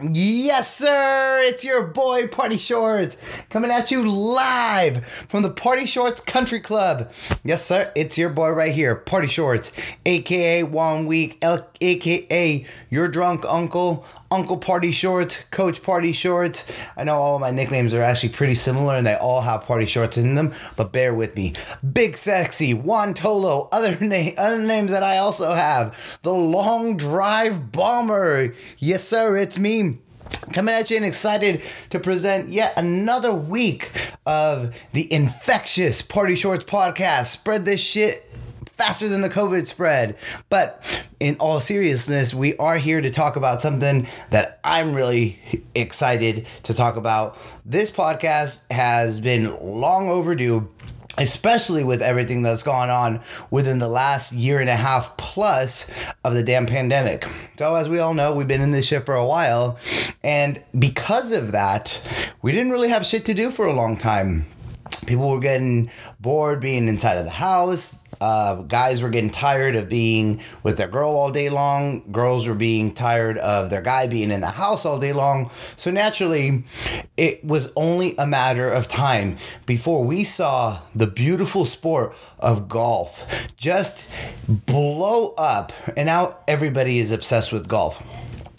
hẳn dí. Yes, sir. It's your boy Party Shorts coming at you live from the Party Shorts Country Club. Yes, sir. It's your boy right here, Party Shorts, aka One Week, aka your drunk uncle, Uncle Party Shorts, Coach Party Shorts. I know all of my nicknames are actually pretty similar and they all have party shorts in them, but bear with me. Big Sexy, Juan Tolo, other, na- other names that I also have. The Long Drive Bomber. Yes, sir, it's me. Coming at you and excited to present yet another week of the infectious Party Shorts podcast. Spread this shit faster than the COVID spread. But in all seriousness, we are here to talk about something that I'm really excited to talk about. This podcast has been long overdue especially with everything that's gone on within the last year and a half plus of the damn pandemic. So, as we all know, we've been in this shit for a while, and because of that, we didn't really have shit to do for a long time. People were getting bored being inside of the house. Uh, guys were getting tired of being with their girl all day long. Girls were being tired of their guy being in the house all day long. So naturally, it was only a matter of time before we saw the beautiful sport of golf just blow up. And now everybody is obsessed with golf.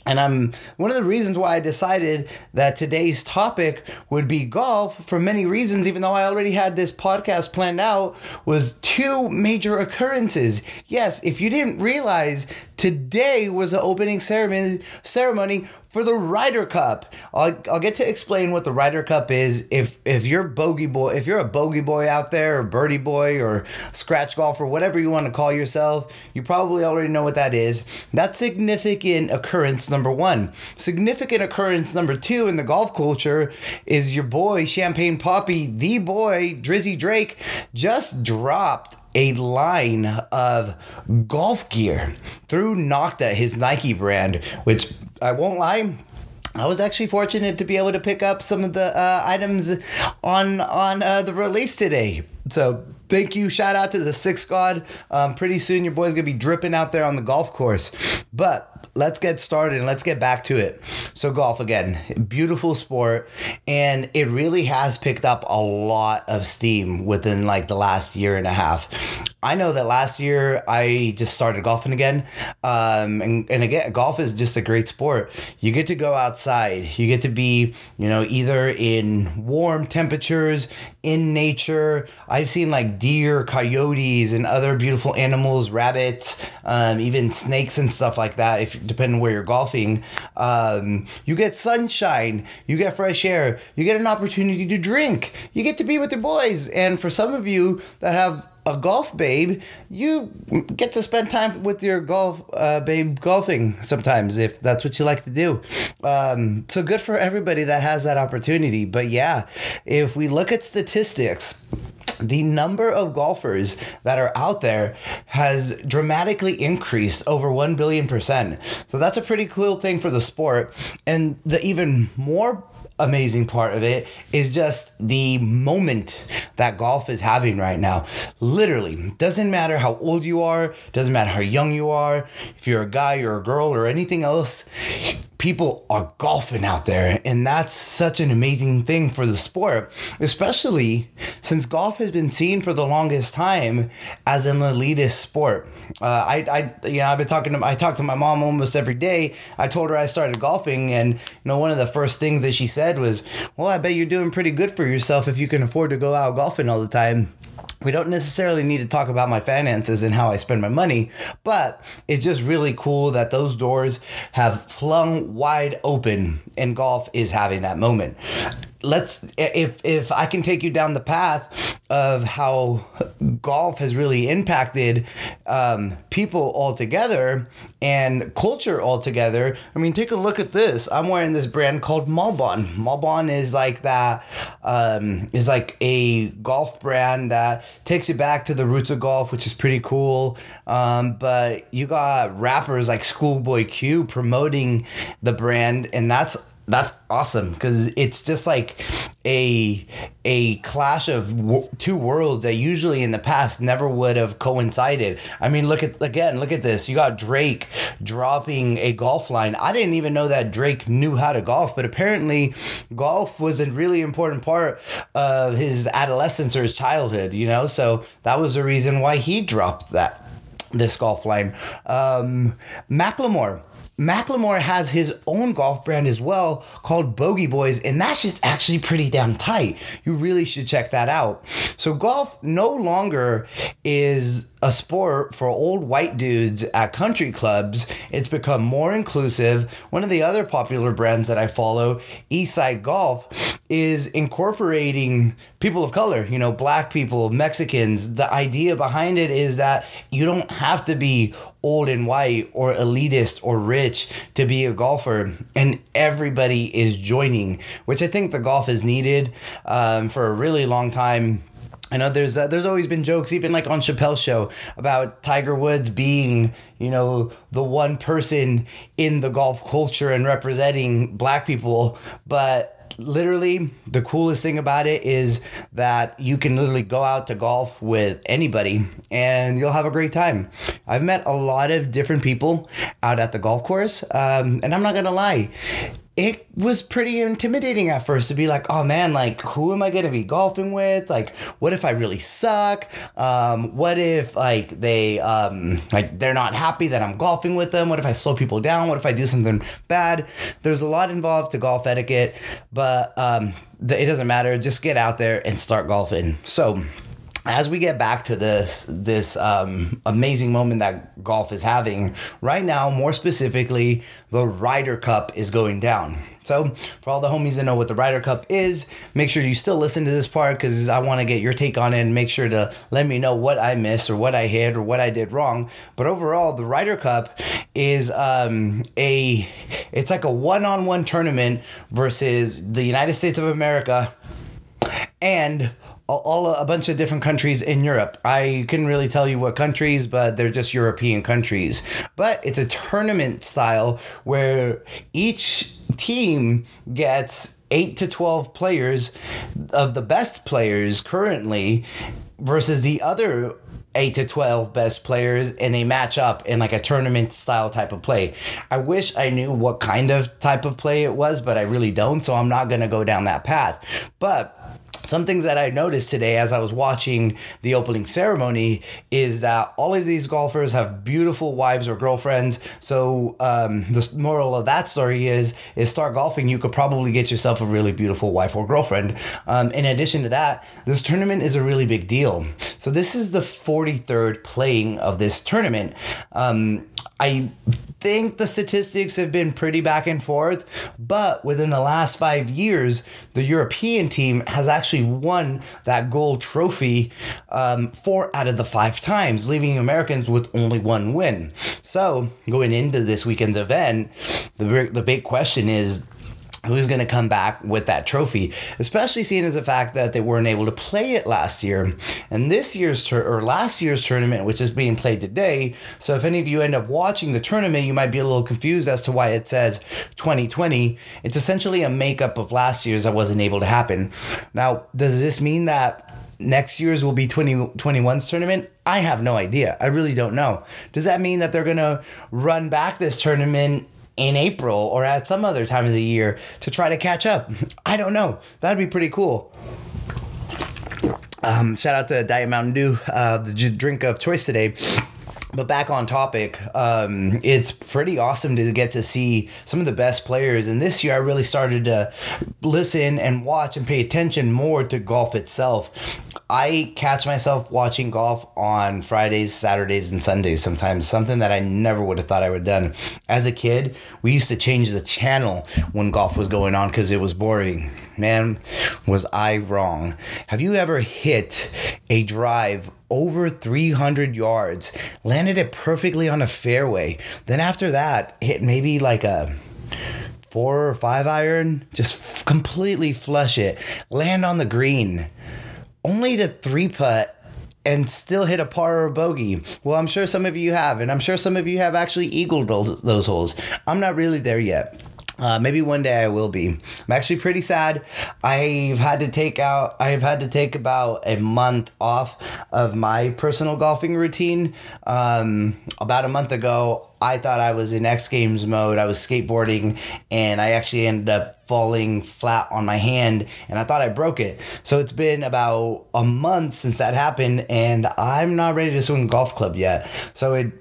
And I'm one of the reasons why I decided that today's topic would be golf for many reasons, even though I already had this podcast planned out, was two major occurrences. Yes, if you didn't realize, today was the opening ceremony ceremony for the Ryder Cup. I'll, I'll get to explain what the Ryder Cup is. If if you're bogey boy, if you're a bogey boy out there, or birdie boy, or scratch golf, or whatever you want to call yourself, you probably already know what that is. That's significant occurrence number one. Significant occurrence number two in the golf culture is your boy Champagne Poppy, the boy Drizzy Drake, just dropped a line of golf gear through Nocta, his Nike brand, which I won't lie. I was actually fortunate to be able to pick up some of the uh, items on on uh, the release today. So thank you, shout out to the Six God. Um, pretty soon your boy's gonna be dripping out there on the golf course. But let's get started and let's get back to it. So golf again, beautiful sport, and it really has picked up a lot of steam within like the last year and a half. I know that last year I just started golfing again, um, and and again, golf is just a great sport. You get to go outside. You get to be, you know, either in warm temperatures, in nature. I've seen like deer, coyotes, and other beautiful animals, rabbits, um, even snakes and stuff like that. If depending where you're golfing, um, you get sunshine, you get fresh air, you get an opportunity to drink, you get to be with your boys, and for some of you that have a golf babe, you get to spend time with your golf uh, babe golfing sometimes if that's what you like to do. Um, so good for everybody that has that opportunity. But yeah, if we look at statistics, the number of golfers that are out there has dramatically increased over 1 billion percent. So that's a pretty cool thing for the sport. And the even more amazing part of it is just the moment that golf is having right now. Literally, doesn't matter how old you are, doesn't matter how young you are, if you're a guy or a girl or anything else, people are golfing out there and that's such an amazing thing for the sport especially since golf has been seen for the longest time as an elitist sport. Uh, I, I you know i've been talking to i talk to my mom almost every day. I told her i started golfing and you know one of the first things that she said was well i bet you're doing pretty good for yourself if you can afford to go out golfing all the time we don't necessarily need to talk about my finances and how I spend my money, but it's just really cool that those doors have flung wide open and golf is having that moment. Let's if if I can take you down the path of how golf has really impacted um, people altogether and culture altogether. I mean, take a look at this. I'm wearing this brand called Malbon. Malbon is like that um, is like a golf brand that takes you back to the roots of golf, which is pretty cool. Um, but you got rappers like Schoolboy Q promoting the brand, and that's that's awesome because it's just like a a clash of w- two worlds that usually in the past never would have coincided. I mean, look at again, look at this. You got Drake dropping a golf line. I didn't even know that Drake knew how to golf, but apparently, golf was a really important part of his adolescence or his childhood. You know, so that was the reason why he dropped that this golf line. Um, Macklemore Macklemore has his own golf brand as well called Bogey Boys, and that's just actually pretty damn tight. You really should check that out. So, golf no longer is a sport for old white dudes at country clubs. It's become more inclusive. One of the other popular brands that I follow, Eastside Golf, is incorporating people of color, you know, black people, Mexicans. The idea behind it is that you don't have to be old and white or elitist or rich to be a golfer and everybody is joining which i think the golf is needed um, for a really long time I know there's uh, there's always been jokes, even like on Chappelle's show, about Tiger Woods being, you know, the one person in the golf culture and representing black people. But literally the coolest thing about it is that you can literally go out to golf with anybody and you'll have a great time. I've met a lot of different people out at the golf course, um, and I'm not gonna lie, it was pretty intimidating at first to be like, oh man, like who am I gonna be golfing with? Like, what if I really suck? Um, what if like they um like they're not happy that I'm golfing with them? What if I slow people down? What if I do something bad? There's a lot involved to golf etiquette, but um, it doesn't matter. Just get out there and start golfing. So as we get back to this this um, amazing moment that golf is having right now, more specifically, the Ryder Cup is going down. So, for all the homies that know what the Ryder Cup is, make sure you still listen to this part because I want to get your take on it and make sure to let me know what I missed or what I hit or what I did wrong. But overall, the Ryder Cup is um, a it's like a one-on-one tournament versus the United States of America and all a bunch of different countries in Europe. I couldn't really tell you what countries, but they're just European countries. But it's a tournament style where each team gets 8 to 12 players of the best players currently versus the other 8 to 12 best players and they match up in like a tournament style type of play. I wish I knew what kind of type of play it was, but I really don't, so I'm not going to go down that path. But some things that I noticed today as I was watching the opening ceremony is that all of these golfers have beautiful wives or girlfriends. So um, the moral of that story is is start golfing. You could probably get yourself a really beautiful wife or girlfriend. Um, in addition to that, this tournament is a really big deal. So this is the 43rd playing of this tournament. Um, I think the statistics have been pretty back and forth, but within the last five years, the European team has actually won that gold trophy um, four out of the five times, leaving Americans with only one win. So, going into this weekend's event, the, the big question is who's going to come back with that trophy, especially seeing as the fact that they weren't able to play it last year. And this year's tur- or last year's tournament, which is being played today. So if any of you end up watching the tournament, you might be a little confused as to why it says 2020. It's essentially a makeup of last year's that wasn't able to happen. Now, does this mean that next year's will be 2021's tournament? I have no idea. I really don't know. Does that mean that they're going to run back this tournament in April or at some other time of the year to try to catch up. I don't know. That'd be pretty cool. Um, shout out to Diet Mountain Dew, uh, the drink of choice today. But back on topic, um, it's pretty awesome to get to see some of the best players. And this year, I really started to listen and watch and pay attention more to golf itself. I catch myself watching golf on Fridays, Saturdays, and Sundays sometimes, something that I never would have thought I would have done. As a kid, we used to change the channel when golf was going on because it was boring. Man, was I wrong. Have you ever hit a drive over 300 yards, landed it perfectly on a fairway. Then after that, hit maybe like a four or five iron, just completely flush it, land on the green, only to three putt and still hit a par or a bogey. Well, I'm sure some of you have, and I'm sure some of you have actually eagled those, those holes. I'm not really there yet. Uh, maybe one day I will be. I'm actually pretty sad. I've had to take out. I've had to take about a month off of my personal golfing routine. Um, about a month ago, I thought I was in X Games mode. I was skateboarding, and I actually ended up falling flat on my hand, and I thought I broke it. So it's been about a month since that happened, and I'm not ready to swing golf club yet. So it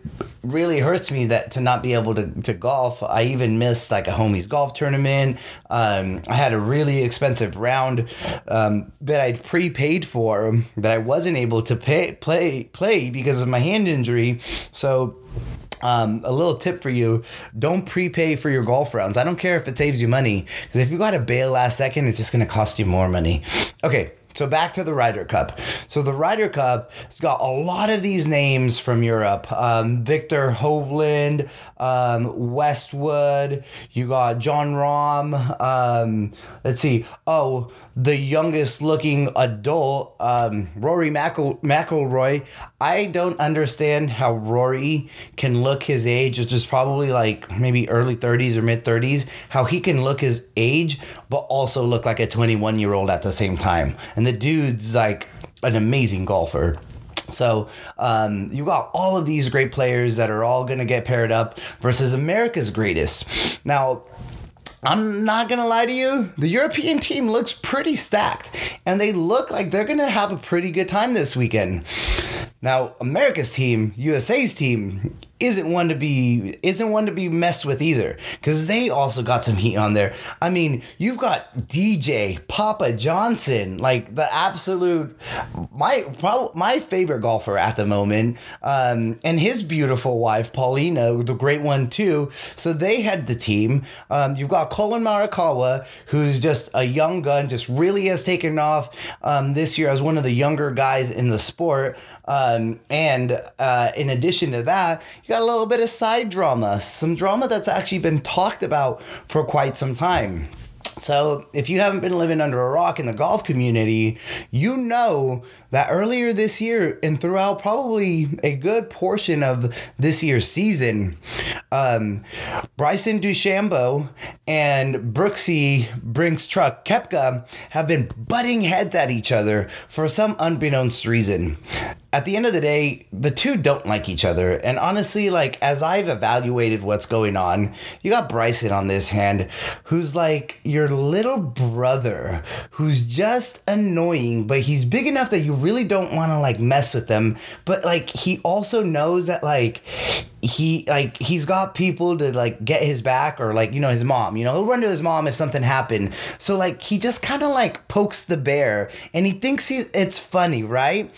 really hurts me that to not be able to, to golf. I even missed like a homies golf tournament. Um, I had a really expensive round um, that I'd prepaid for that I wasn't able to pay play play because of my hand injury. So um, a little tip for you don't prepay for your golf rounds. I don't care if it saves you money because if you got to bail last second, it's just going to cost you more money. Okay, so back to the Ryder Cup. So the Ryder Cup has got a lot of these names from Europe. Um, Viktor Hovland, um, Westwood. You got Jon Rahm. Um, let's see. Oh, the youngest looking adult, um, Rory McIl- McIlroy. I don't understand how Rory can look his age, which is probably like maybe early 30s or mid 30s, how he can look his age, but also look like a 21 year old at the same time. And the dude's like an amazing golfer. So um, you got all of these great players that are all going to get paired up versus America's greatest. Now, I'm not gonna lie to you, the European team looks pretty stacked, and they look like they're gonna have a pretty good time this weekend. Now, America's team, USA's team, isn't one to be isn't one to be messed with either because they also got some heat on there. I mean, you've got DJ Papa Johnson, like the absolute my probably my favorite golfer at the moment, um, and his beautiful wife Paulina, the great one too. So they had the team. Um, you've got Collin Morikawa, who's just a young gun, just really has taken off um, this year as one of the younger guys in the sport. Um, and uh, in addition to that, got a little bit of side drama, some drama that's actually been talked about for quite some time. So, if you haven't been living under a rock in the golf community, you know that earlier this year and throughout probably a good portion of this year's season, um, Bryson DeChambeau and Brooksy Brinks Truck Koepka have been butting heads at each other for some unbeknownst reason at the end of the day, the two don't like each other. And honestly, like as I've evaluated what's going on, you got Bryson on this hand, who's like your little brother, who's just annoying, but he's big enough that you really don't want to like mess with him. But like he also knows that like he like he's got people to like get his back or like you know his mom you know he'll run to his mom if something happened so like he just kind of like pokes the bear and he thinks he, it's funny right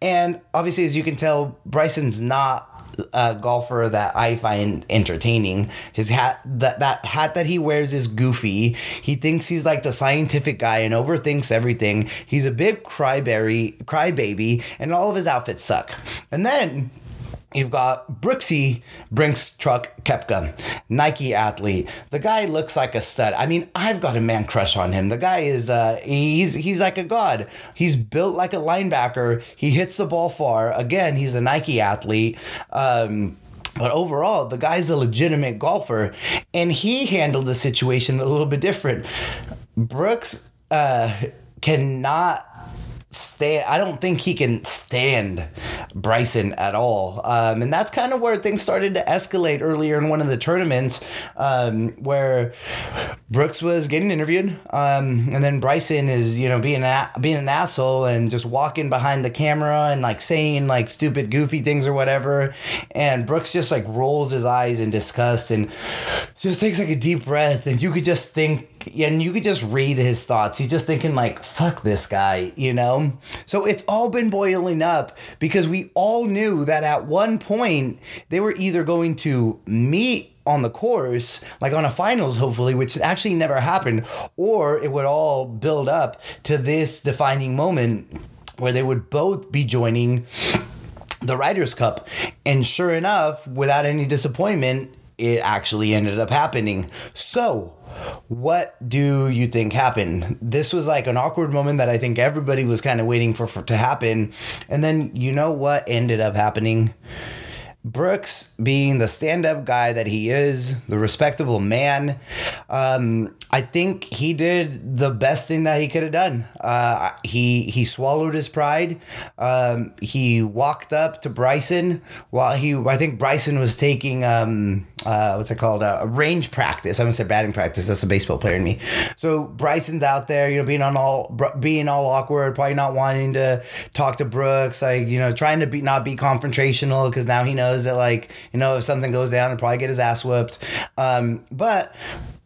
and obviously as you can tell bryson's not a golfer that I find entertaining. His hat that that hat that he wears is goofy. He thinks he's like the scientific guy and overthinks everything. He's a big cryberry crybaby and all of his outfits suck. And then You've got Brooksy Brinks Truck Koepka, Nike athlete. The guy looks like a stud. I mean, I've got a man crush on him. The guy is uh he's he's like a god. He's built like a linebacker. He hits the ball far. Again, he's a Nike athlete. Um but overall, the guy's a legitimate golfer, and he handled the situation a little bit different. Brooks uh, cannot stand. I don't think he can stand Bryson at all. Um, and that's kind of where things started to escalate earlier in one of the tournaments, um, where Brooks was getting interviewed, um, and then Bryson is you know being being an asshole and just walking behind the camera and like saying like stupid, goofy things or whatever. And Brooks just like rolls his eyes in disgust and just takes like a deep breath, and you could just think and you could just read his thoughts. He's just thinking like, "Fuck this guy," you know. So it's all been boiling up because we all knew that at one point they were either going to meet on the course, like on a finals, hopefully, which actually never happened, or it would all build up to this defining moment where they would both be joining the Ryder's Cup. And sure enough, without any disappointment, it actually ended up happening. So, what do you think happened? This was like an awkward moment that I think everybody was kind of waiting for, for to happen. And then you know what ended up happening? Brooks being the stand up guy that he is, the respectable man, um, I think he did the best thing that he could have done. Uh, he he swallowed his pride. Um, he walked up to Bryson while he I think Bryson was taking um, uh, what's it called uh, a range practice. I gonna say batting practice. That's a baseball player in me. So Bryson's out there, you know, being on all being all awkward, probably not wanting to talk to Brooks, like you know, trying to be not be confrontational because now he knows that like you know if something goes down, he'll probably get his ass whooped. Um, but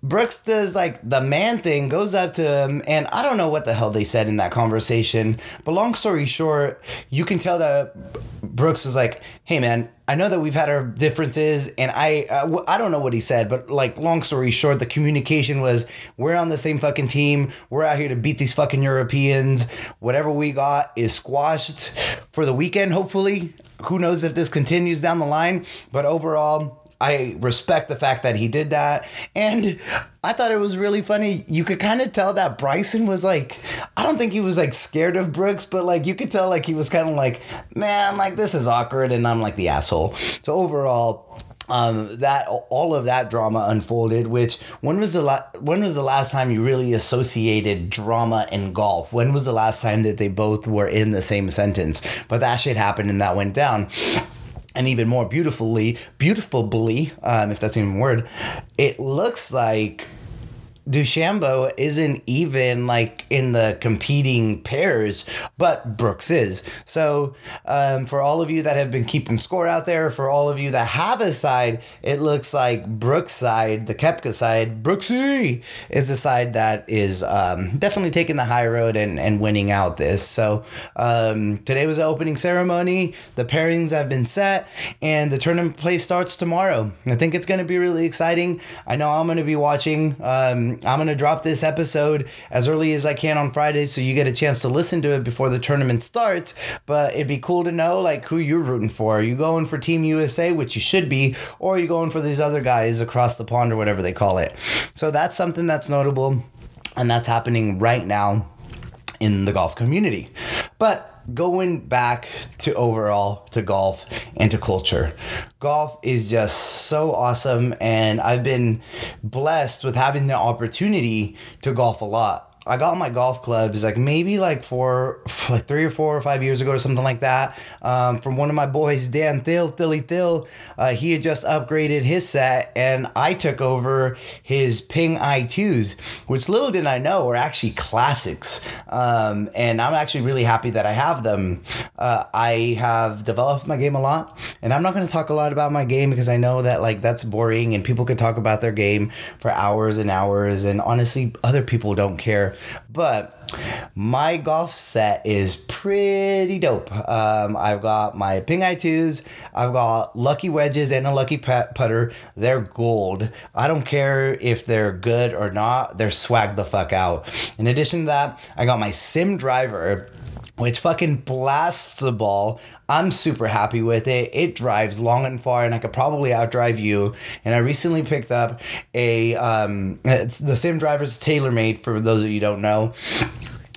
Brooks does like the man thing, goes up to him, and I don't know what the hell they said in that conversation. But long story short, you can tell that Brooks was like, "Hey, man, I know that we've had our differences, and I uh, I don't know what he said, but like long story short, the communication was we're on the same fucking team. We're out here to beat these fucking Europeans. Whatever we got is squashed for the weekend. Hopefully, who knows if this continues down the line, but overall." I respect the fact that he did that. And I thought it was really funny. You could kind of tell that Bryson was like, I don't think he was like scared of Brooks, but like you could tell like he was kind of like, man, like this is awkward and I'm like the asshole. So overall, um, that all of that drama unfolded. Which when was the la- when was the last time you really associated drama and golf? When was the last time that they both were in the same sentence? But that shit happened and that went down and even more beautifully, beautifully, um, if that's even a word, it looks like DeChambeau isn't even like in the competing pairs, but Brooks is. So, um, for all of you that have been keeping score out there, for all of you that have a side, it looks like Brooks' side, the Koepka side, Brooksy, is the side that is um, definitely taking the high road and, and winning out this. So, um, today was the opening ceremony. The pairings have been set, and the tournament play starts tomorrow. I think it's going to be really exciting. I know I'm going to be watching. Um, I'm going to drop this episode as early as I can on Friday so you get a chance to listen to it before the tournament starts. But it'd be cool to know like who you're rooting for. Are you going for Team USA, which you should be, or are you going for these other guys across the pond or whatever they call it? So that's something that's notable and that's happening right now in the golf community. But going back to overall to golf and to culture. Golf is just so awesome, and I've been blessed with having the opportunity to golf a lot. I got my golf clubs like maybe like four, like three or four or five years ago or something like that. Um, from one of my boys, Dan Thill, Philly Thill. Uh, he had just upgraded his set, and I took over his Ping i2s, which little did I know were actually classics. Um, and I'm actually really happy that I have them. Uh, I have developed my game a lot, and I'm not going to talk a lot about my game because I know that like that's boring, and people could talk about their game for hours and hours, and honestly, other people don't care. But my golf set is pretty dope. Um, I've got my Ping i2s, I've got lucky wedges and a lucky putter. They're gold. I don't care if they're good or not, they're swag the fuck out. In addition to that, I got my sim driver which fucking blasts the ball. I'm super happy with it. It drives long and far, and I could probably outdrive you. And I recently picked up a um, it's the Sim Driver's TaylorMade for those of you don't know.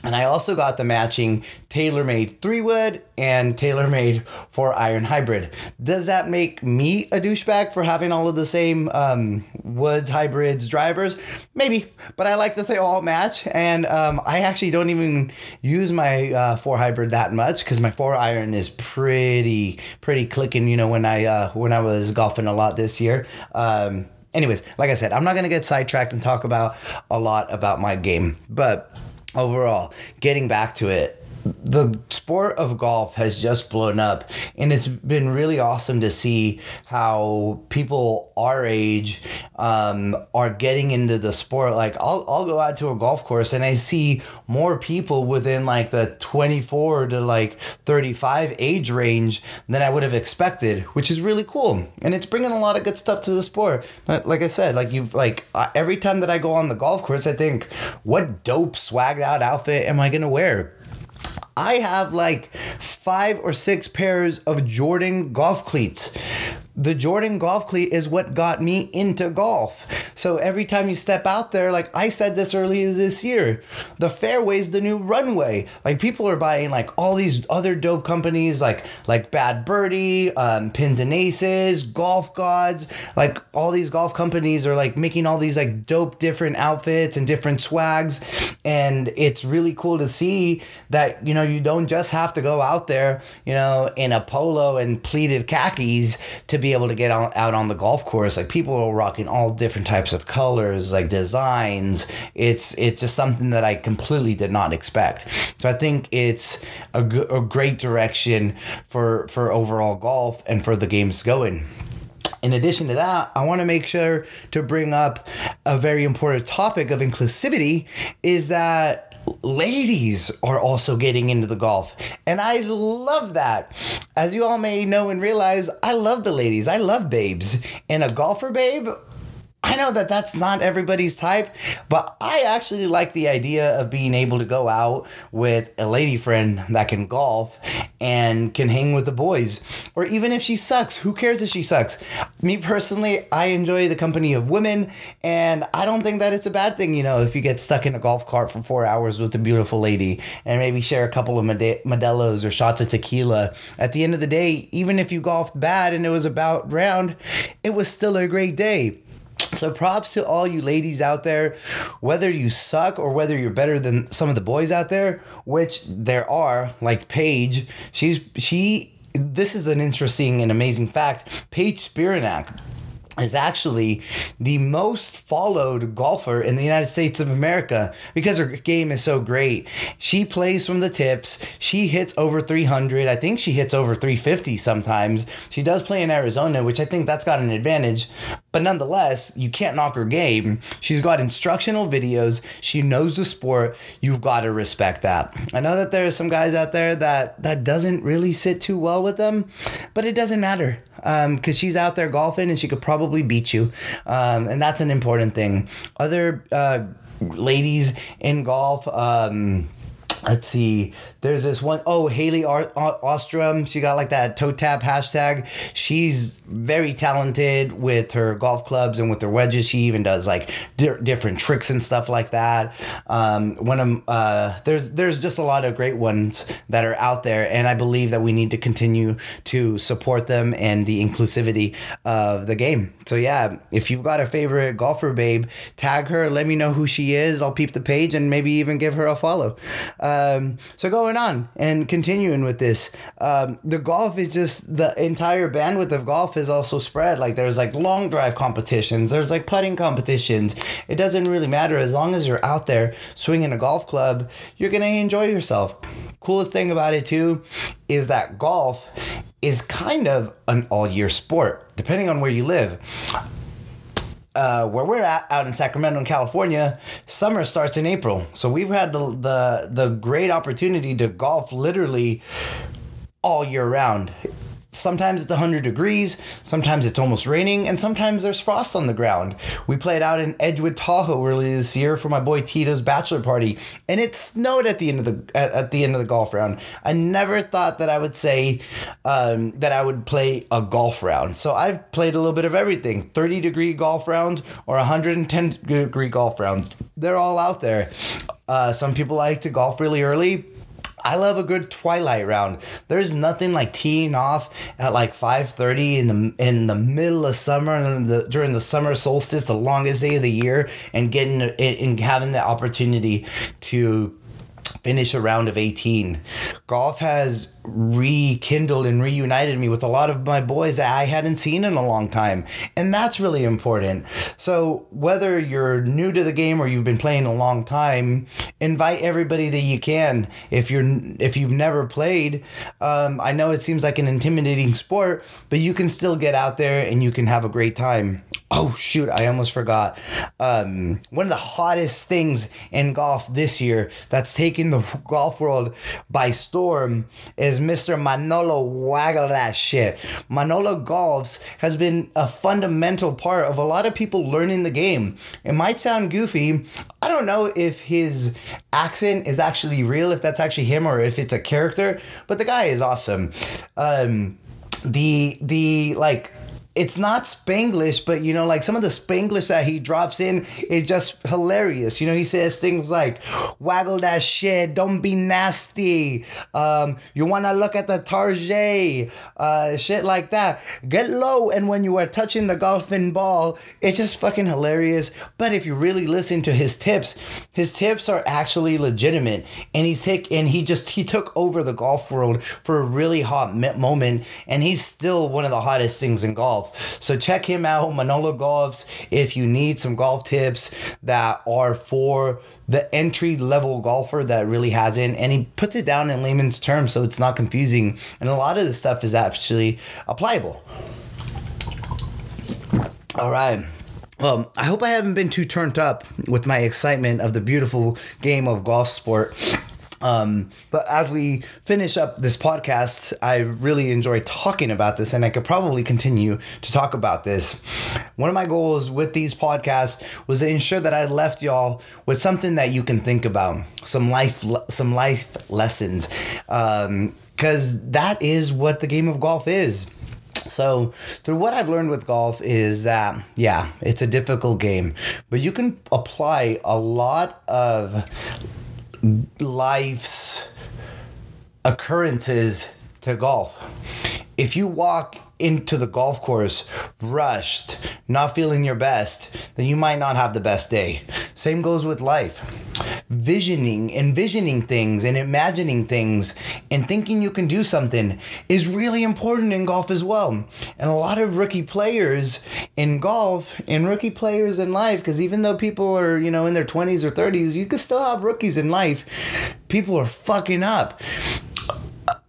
And I also got the matching TaylorMade three wood and TaylorMade four iron hybrid. Does that make me a douchebag for having all of the same um, woods hybrids drivers? Maybe, but I like that they all match. And um, I actually don't even use my uh, four hybrid that much because my four iron is pretty pretty clicking. You know when I uh, when I was golfing a lot this year. Um, anyways, like I said, I'm not gonna get sidetracked and talk about a lot about my game, but overall, getting back to it, the sport of golf has just blown up and it's been really awesome to see how people our age um, are getting into the sport like I'll, I'll go out to a golf course and i see more people within like the 24 to like 35 age range than i would have expected which is really cool. And it's bringing a lot of good stuff to the sport. Like i said like you've like every time that i go on the golf course i think what dope swagged out outfit am i gonna wear? I have like five or six pairs of Jordan golf cleats. The Jordan golf cleat is what got me into golf. So every time you step out there, like I said this earlier this year, the fairway's the new runway. Like people are buying like all these other dope companies like like Bad Birdie, um, Pins and Aces, Golf Gods, like all these golf companies are like making all these like dope different outfits and different swags. And it's really cool to see that, you know, you don't just have to go out there, you know, in a polo and pleated khakis to be able to get on, out on the golf course. Like people are rocking all different types of colors, like designs. It's it's just something that I completely did not expect. So I think it's a, g- a great direction for for overall golf and for the games going. In addition to that, I want to make sure to bring up a very important topic of inclusivity is that ladies are also getting into the golf. And I love that. As you all may know and realize, I love the ladies. I love babes. And a golfer babe, I know that that's not everybody's type, but I actually like the idea of being able to go out with a lady friend that can golf and can hang with the boys. Or even if she sucks, who cares if she sucks? Me personally, I enjoy the company of women, and I don't think that it's a bad thing, you know, if you get stuck in a golf cart for four hours with a beautiful lady and maybe share a couple of Modelo's or shots of tequila. At the end of the day, even if you golfed bad and it was about round, it was still a great day. So props to all you ladies out there, whether you suck or whether you're better than some of the boys out there, which there are, like Paige. She's she this is an interesting and amazing fact. Paige Spiranac is actually the most followed golfer in the United States of America because her game is so great. She plays from the tips. She hits over 300. I think she hits over 350 sometimes. She does play in Arizona, which I think that's got an advantage. But nonetheless, you can't knock her game. She's got instructional videos. She knows the sport. You've got to respect that. I know that there are some guys out there that that doesn't really sit too well with them, but it doesn't matter because um, she's out there golfing and she could probably beat you, um, and that's an important thing. Other uh, ladies in golf. Um, let's see. There's this one. Oh Hailey Ar- ostrom. She got like that toe tap hashtag. She's very talented with her golf clubs and with her wedges. She even does like di- different tricks and stuff like that. Um, one of uh, there's there's just a lot of great ones that are out there and i believe that we need to continue to support them and the inclusivity of the game. So yeah if you've got a favorite golfer babe tag her. Let me know who she is. I'll peep the page and maybe even give her a follow um, so going on and continuing with this, um, the golf is just the entire bandwidth of golf is also spread. Like there's like long drive competitions, there's like putting competitions. It doesn't really matter as long as you're out there swinging a golf club, you're gonna enjoy yourself. Coolest thing about it too is that golf is kind of an all year sport, depending on where you live uh, where we're at out in Sacramento in California, summer starts in April. So we've had the the the great opportunity to golf literally all year round. Sometimes it's 100 degrees, sometimes it's almost raining, and sometimes there's frost on the ground. We played out in Edgewood, Tahoe earlier this year for my boy Tito's bachelor party, and it snowed at the end of the at, at the end of the golf round. I never thought that I would say um, that I would play a golf round. So I've played a little bit of everything: 30 degree golf rounds or 110 degree golf rounds. They're all out there. Uh, some people like to golf really early I love a good twilight round. There's nothing like teeing off at like 5:30 in the in the middle of summer and the, during the summer solstice, the longest day of the year, and getting and having the opportunity to finish a round of 18. Golf has rekindled and reunited me with a lot of my boys that I hadn't seen in a long time. And that's really important. So, whether you're new to the game or you've been playing a long time, invite everybody that you can. If you're if you've never played, um, I know it seems like an intimidating sport, but you can still get out there and you can have a great time. Oh shoot, I almost forgot. Um, one of the hottest things in golf this year that's taken the golf world by storm is Mr. Manolo Waggle that shit. Manolo Golfs has been a fundamental part of a lot of people learning the game. It might sound goofy. I don't know if his accent is actually real, if that's actually him, or if it's a character, but the guy is awesome. Um, the the like it's not Spanglish, but you know, like some of the Spanglish that he drops in is just hilarious. You know, he says things like, waggle that shit, don't be nasty. Um, you wanna look at the target, uh, shit like that. Get low, and when you are touching the golfing ball, it's just fucking hilarious. But if you really listen to his tips, his tips are actually legitimate. And he's take and he just he took over the golf world for a really hot moment, and he's still one of the hottest things in golf. So check him out, Manolo Golfs, if you need some golf tips that are for the entry level golfer that really hasn't. And he puts it down in layman's terms so it's not confusing. And a lot of the stuff is actually applicable. All right. Well, I hope I haven't been too turned up with my excitement of the beautiful game of golf sport. Um, but as we finish up this podcast, I really enjoy talking about this, and I could probably continue to talk about this. One of my goals with these podcasts was to ensure that I left y'all with something that you can think about, some life, some life lessons, because um, that is what the game of golf is. So, through what I've learned with golf is that, yeah, it's a difficult game, but you can apply a lot of life's occurrences to golf. If you walk into the golf course rushed, not feeling your best, then you might not have the best day. Same goes with life. Visioning, envisioning things and imagining things and thinking you can do something is really important in golf as well. And a lot of rookie players in golf and rookie players in life, because even though people are, you know, in their 20s or 30s, you can still have rookies in life. People are fucking up.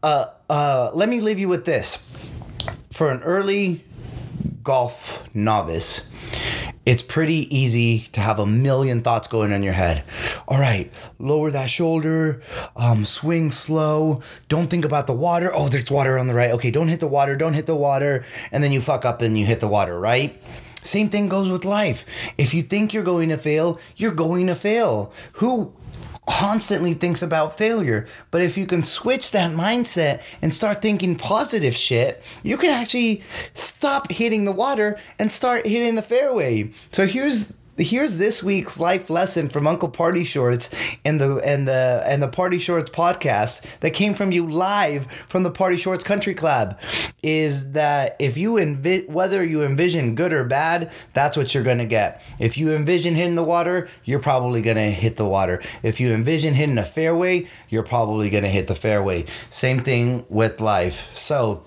Uh, uh, let me leave you with this for an early golf novice, it's pretty easy to have a million thoughts going on your head. All right, lower that shoulder, um, swing slow, don't think about the water. Oh, there's water on the right. Okay, don't hit the water, don't hit the water. And then you fuck up and you hit the water, right? Same thing goes with life. If you think you're going to fail, you're going to fail. Who constantly thinks about failure. But if you can switch that mindset and start thinking positive shit, you can actually stop hitting the water and start hitting the fairway. So here's here's this week's life lesson from Uncle Party Shorts and the and the and the Party Shorts podcast that came from you live from the Party Shorts Country Club is that if you envi- whether you envision good or bad, that's what you're gonna get. If you envision hitting the water, you're probably gonna hit the water. If you envision hitting a fairway, you're probably gonna hit the fairway. Same thing with life. So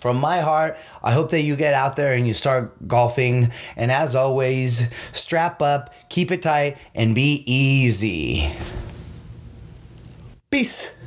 from my heart, I hope that you get out there and you start golfing. And as always, strap up, keep it tight, and be easy. Peace.